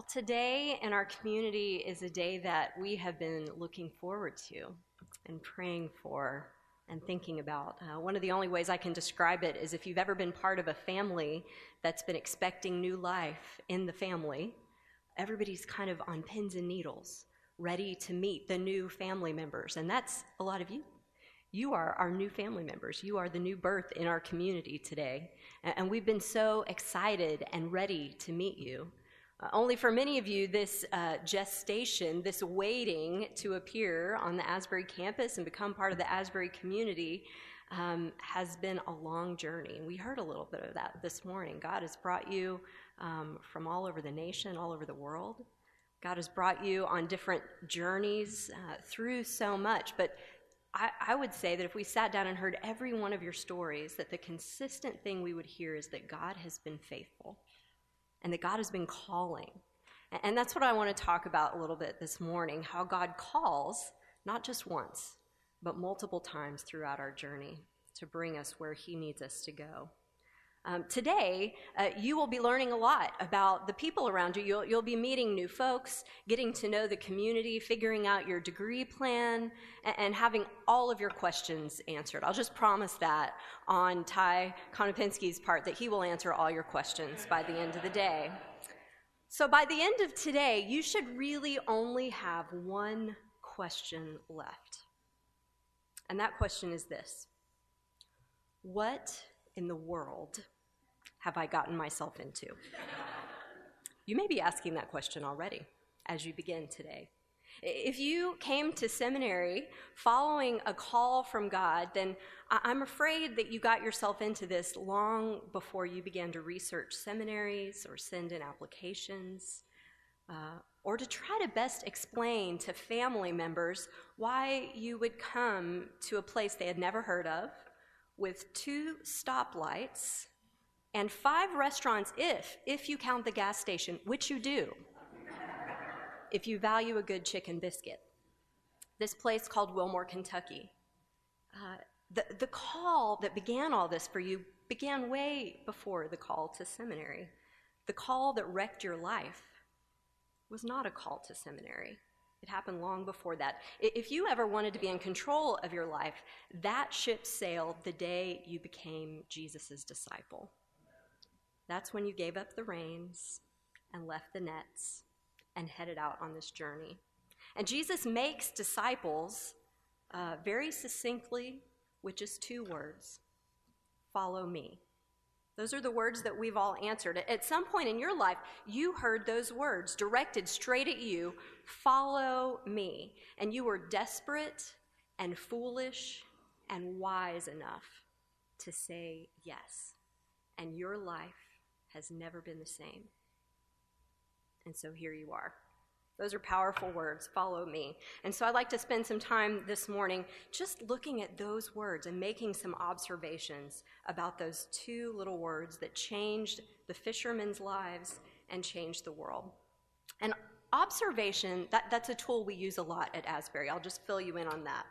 Well, today in our community is a day that we have been looking forward to and praying for and thinking about. Uh, one of the only ways I can describe it is if you've ever been part of a family that's been expecting new life in the family, everybody's kind of on pins and needles, ready to meet the new family members. And that's a lot of you. You are our new family members. You are the new birth in our community today. And we've been so excited and ready to meet you. Uh, only for many of you, this uh, gestation, this waiting to appear on the Asbury campus and become part of the Asbury community um, has been a long journey. And we heard a little bit of that this morning. God has brought you um, from all over the nation, all over the world. God has brought you on different journeys uh, through so much. But I, I would say that if we sat down and heard every one of your stories, that the consistent thing we would hear is that God has been faithful and that God has been calling. And that's what I want to talk about a little bit this morning how God calls, not just once, but multiple times throughout our journey to bring us where He needs us to go. Um, today, uh, you will be learning a lot about the people around you. You'll, you'll, be meeting new folks, getting to know the community, figuring out your degree plan, and, and, having all of your questions answered. I'll just promise that on Ty Konopinski's part that he will answer all your questions by the end of the day. So, by the end of today, you should really only have one question left. And that question is this What in the world have I gotten myself into? you may be asking that question already as you begin today. If you came to seminary following a call from God, then I'm afraid that you got yourself into this long before you began to research seminaries or send in applications, uh, or to try to best explain to family members why you would come to a place they had never heard of with two stoplights and five restaurants if if you count the gas station which you do if you value a good chicken biscuit. This place called wilmore kentucky. Uh, the, the call that began all this for you began way before the call to seminary. The call that wrecked your life was not a call to seminary it happened long before that. If you ever wanted to be in control of your life, that ship sailed the day you became Jesus' disciple. That's when you gave up the reins and left the nets and headed out on this journey. And Jesus makes disciples uh, very succinctly with just two words follow me. Those are the words that we've all answered. At some point in your life, you heard those words directed straight at you follow me. And you were desperate and foolish and wise enough to say yes. And your life has never been the same. And so here you are. Those are powerful words. Follow me. And so I'd like to spend some time this morning just looking at those words and making some observations about those two little words that changed the fishermen's lives and changed the world. And observation, that, that's a tool we use a lot at Asbury. I'll just fill you in on that.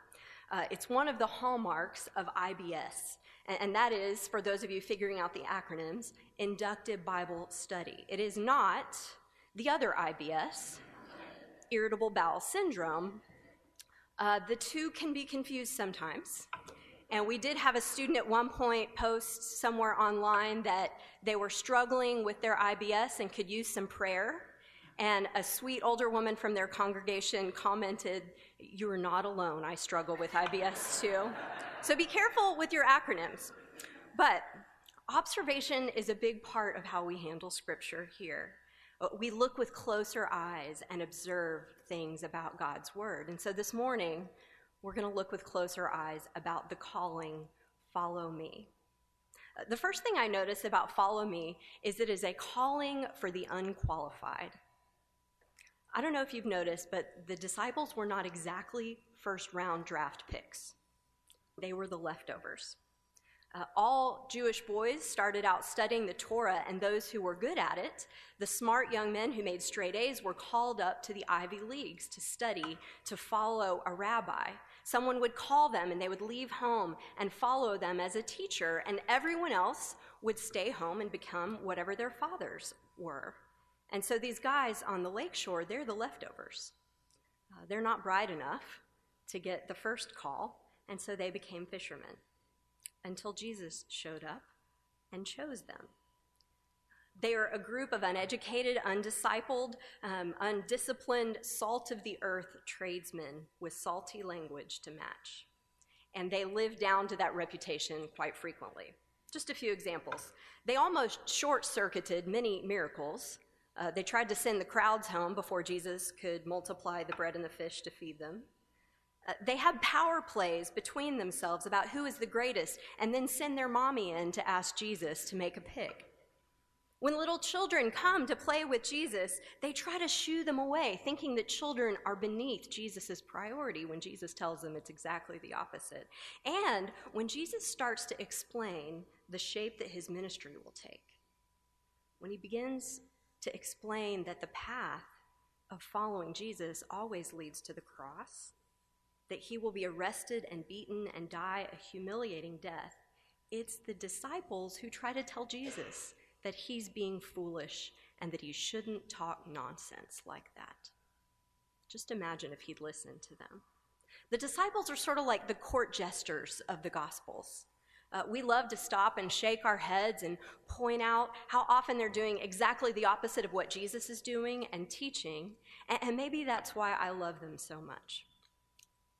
Uh, it's one of the hallmarks of IBS, and, and that is, for those of you figuring out the acronyms, Inductive Bible Study. It is not the other IBS, irritable bowel syndrome, uh, the two can be confused sometimes. And we did have a student at one point post somewhere online that they were struggling with their IBS and could use some prayer. And a sweet older woman from their congregation commented, You are not alone. I struggle with IBS too. so be careful with your acronyms. But observation is a big part of how we handle scripture here. We look with closer eyes and observe things about God's word. And so this morning, we're going to look with closer eyes about the calling, follow me. Uh, the first thing I notice about follow me is it is a calling for the unqualified. I don't know if you've noticed, but the disciples were not exactly first round draft picks. They were the leftovers. Uh, all Jewish boys started out studying the Torah, and those who were good at it, the smart young men who made straight A's, were called up to the Ivy Leagues to study, to follow a rabbi. Someone would call them, and they would leave home and follow them as a teacher, and everyone else would stay home and become whatever their fathers were. And so these guys on the lakeshore, they're the leftovers. Uh, they're not bright enough to get the first call, and so they became fishermen until Jesus showed up and chose them. They are a group of uneducated, undiscipled, um, undisciplined, salt of the earth tradesmen with salty language to match. And they live down to that reputation quite frequently. Just a few examples. They almost short circuited many miracles. Uh, they tried to send the crowds home before Jesus could multiply the bread and the fish to feed them. Uh, they have power plays between themselves about who is the greatest, and then send their mommy in to ask Jesus to make a pick. When little children come to play with Jesus, they try to shoo them away, thinking that children are beneath Jesus' priority when Jesus tells them it's exactly the opposite. And when Jesus starts to explain the shape that his ministry will take, when he begins to explain that the path of following Jesus always leads to the cross, that he will be arrested and beaten and die a humiliating death, it's the disciples who try to tell Jesus that he's being foolish and that he shouldn't talk nonsense like that. Just imagine if he'd listened to them. The disciples are sort of like the court jesters of the Gospels. Uh, we love to stop and shake our heads and point out how often they're doing exactly the opposite of what Jesus is doing and teaching. And, and maybe that's why I love them so much,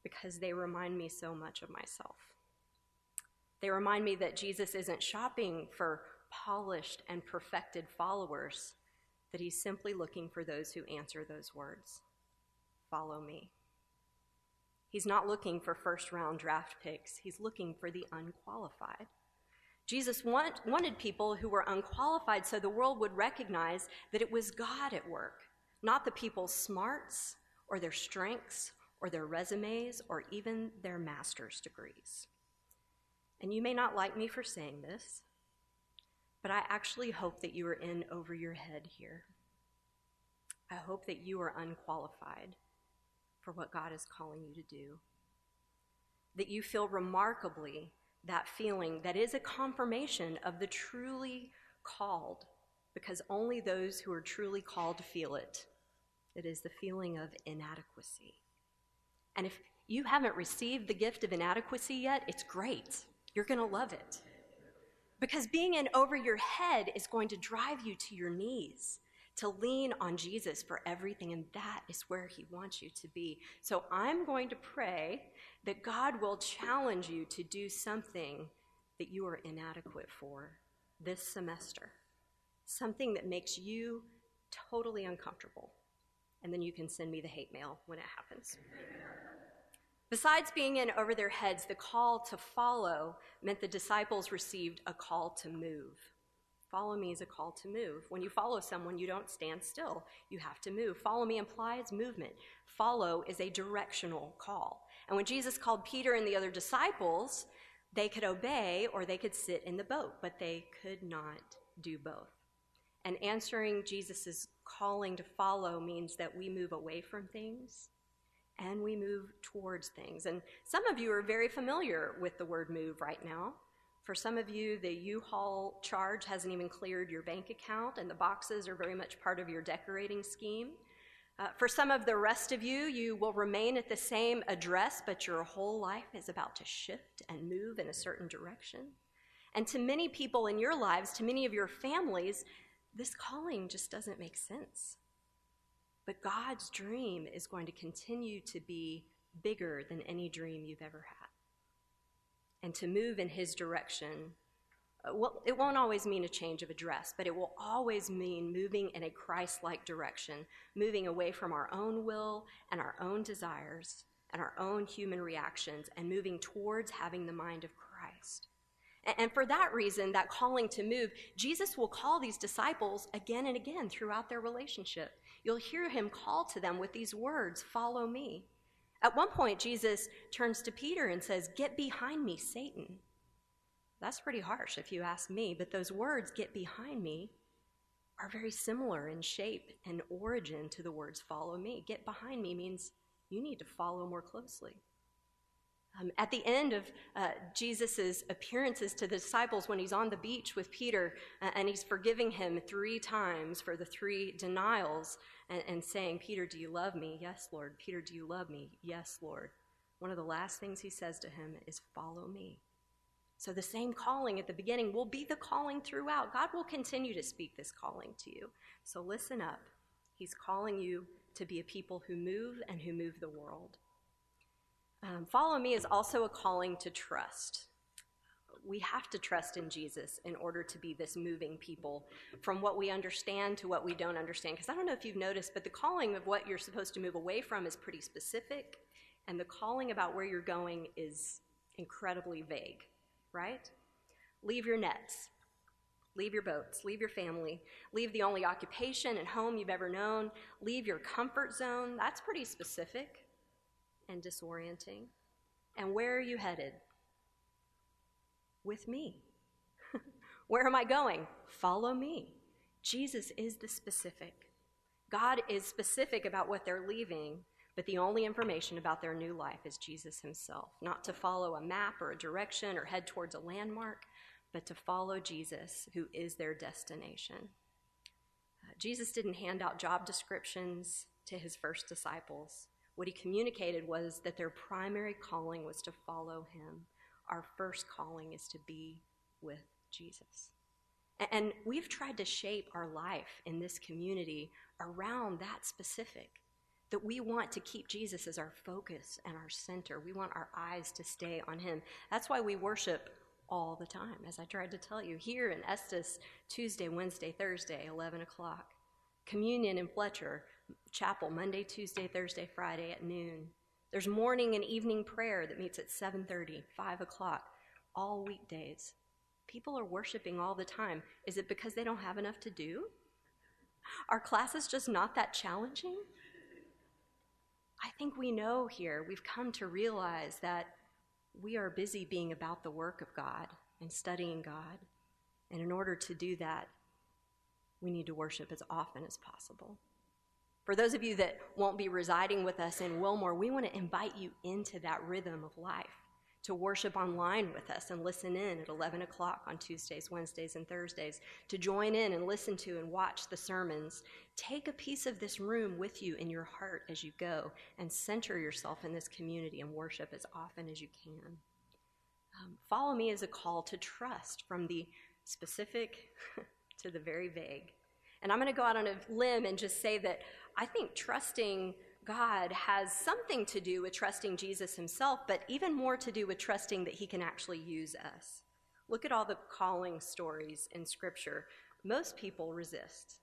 because they remind me so much of myself. They remind me that Jesus isn't shopping for polished and perfected followers, that he's simply looking for those who answer those words Follow me. He's not looking for first round draft picks, he's looking for the unqualified. Jesus want, wanted people who were unqualified so the world would recognize that it was God at work, not the people's smarts or their strengths or their resumes or even their master's degrees. And you may not like me for saying this, but I actually hope that you are in over your head here. I hope that you are unqualified for what God is calling you to do. That you feel remarkably that feeling that is a confirmation of the truly called, because only those who are truly called feel it. It is the feeling of inadequacy. And if you haven't received the gift of inadequacy yet, it's great. You're going to love it. Because being in over your head is going to drive you to your knees, to lean on Jesus for everything, and that is where He wants you to be. So I'm going to pray that God will challenge you to do something that you are inadequate for this semester, something that makes you totally uncomfortable. And then you can send me the hate mail when it happens. Besides being in over their heads, the call to follow meant the disciples received a call to move. Follow me is a call to move. When you follow someone, you don't stand still. You have to move. Follow me implies movement. Follow is a directional call. And when Jesus called Peter and the other disciples, they could obey or they could sit in the boat, but they could not do both. And answering Jesus' calling to follow means that we move away from things and we move towards things. And some of you are very familiar with the word move right now. For some of you, the U Haul charge hasn't even cleared your bank account, and the boxes are very much part of your decorating scheme. Uh, for some of the rest of you, you will remain at the same address, but your whole life is about to shift and move in a certain direction. And to many people in your lives, to many of your families, this calling just doesn't make sense. But God's dream is going to continue to be bigger than any dream you've ever had. And to move in His direction, uh, well, it won't always mean a change of address, but it will always mean moving in a Christ like direction, moving away from our own will and our own desires and our own human reactions and moving towards having the mind of Christ. And for that reason, that calling to move, Jesus will call these disciples again and again throughout their relationship. You'll hear him call to them with these words Follow me. At one point, Jesus turns to Peter and says, Get behind me, Satan. That's pretty harsh if you ask me, but those words, get behind me, are very similar in shape and origin to the words follow me. Get behind me means you need to follow more closely. Um, at the end of uh, Jesus' appearances to the disciples, when he's on the beach with Peter uh, and he's forgiving him three times for the three denials and, and saying, Peter, do you love me? Yes, Lord. Peter, do you love me? Yes, Lord. One of the last things he says to him is, Follow me. So the same calling at the beginning will be the calling throughout. God will continue to speak this calling to you. So listen up. He's calling you to be a people who move and who move the world. Um, follow me is also a calling to trust. We have to trust in Jesus in order to be this moving people from what we understand to what we don't understand. Because I don't know if you've noticed, but the calling of what you're supposed to move away from is pretty specific, and the calling about where you're going is incredibly vague, right? Leave your nets, leave your boats, leave your family, leave the only occupation and home you've ever known, leave your comfort zone. That's pretty specific and disorienting. And where are you headed? With me. where am I going? Follow me. Jesus is the specific. God is specific about what they're leaving, but the only information about their new life is Jesus himself. Not to follow a map or a direction or head towards a landmark, but to follow Jesus, who is their destination. Uh, Jesus didn't hand out job descriptions to his first disciples. What he communicated was that their primary calling was to follow him. Our first calling is to be with Jesus. And we've tried to shape our life in this community around that specific. That we want to keep Jesus as our focus and our center. We want our eyes to stay on Him. That's why we worship all the time, as I tried to tell you. Here in Estes, Tuesday, Wednesday, Thursday, 11 o'clock. Communion in Fletcher, chapel Monday, Tuesday, Thursday, Friday at noon. There's morning and evening prayer that meets at 7:30, 5 o'clock, all weekdays. People are worshiping all the time. Is it because they don't have enough to do? Are classes just not that challenging? I think we know here, we've come to realize that we are busy being about the work of God and studying God. And in order to do that, we need to worship as often as possible. For those of you that won't be residing with us in Wilmore, we want to invite you into that rhythm of life to worship online with us and listen in at 11 o'clock on Tuesdays, Wednesdays, and Thursdays, to join in and listen to and watch the sermons. Take a piece of this room with you in your heart as you go and center yourself in this community and worship as often as you can. Um, follow me is a call to trust from the specific to the very vague. And I'm going to go out on a limb and just say that I think trusting God has something to do with trusting Jesus himself, but even more to do with trusting that he can actually use us. Look at all the calling stories in Scripture. Most people resist,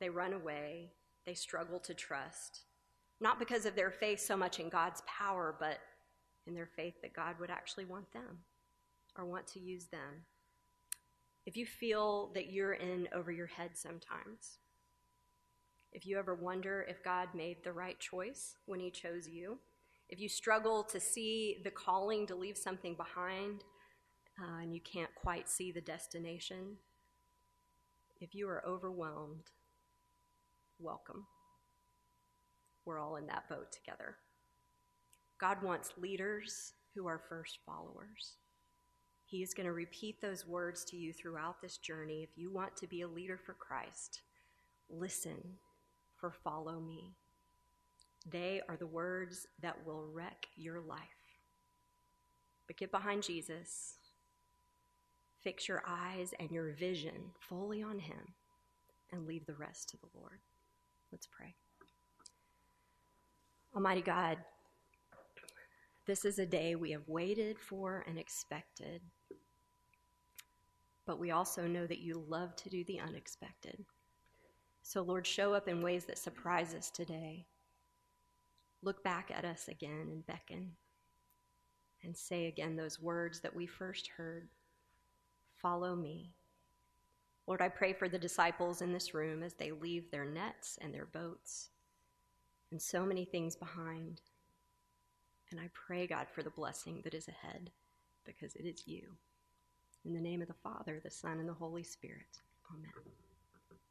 they run away, they struggle to trust, not because of their faith so much in God's power, but in their faith that God would actually want them or want to use them. If you feel that you're in over your head sometimes, if you ever wonder if God made the right choice when He chose you, if you struggle to see the calling to leave something behind uh, and you can't quite see the destination, if you are overwhelmed, welcome. We're all in that boat together. God wants leaders who are first followers. He is going to repeat those words to you throughout this journey. If you want to be a leader for Christ, listen for follow me. They are the words that will wreck your life. But get behind Jesus. Fix your eyes and your vision fully on Him and leave the rest to the Lord. Let's pray. Almighty God, this is a day we have waited for and expected, but we also know that you love to do the unexpected. So, Lord, show up in ways that surprise us today. Look back at us again and beckon and say again those words that we first heard Follow me. Lord, I pray for the disciples in this room as they leave their nets and their boats and so many things behind. And I pray, God, for the blessing that is ahead because it is you. In the name of the Father, the Son, and the Holy Spirit. Amen.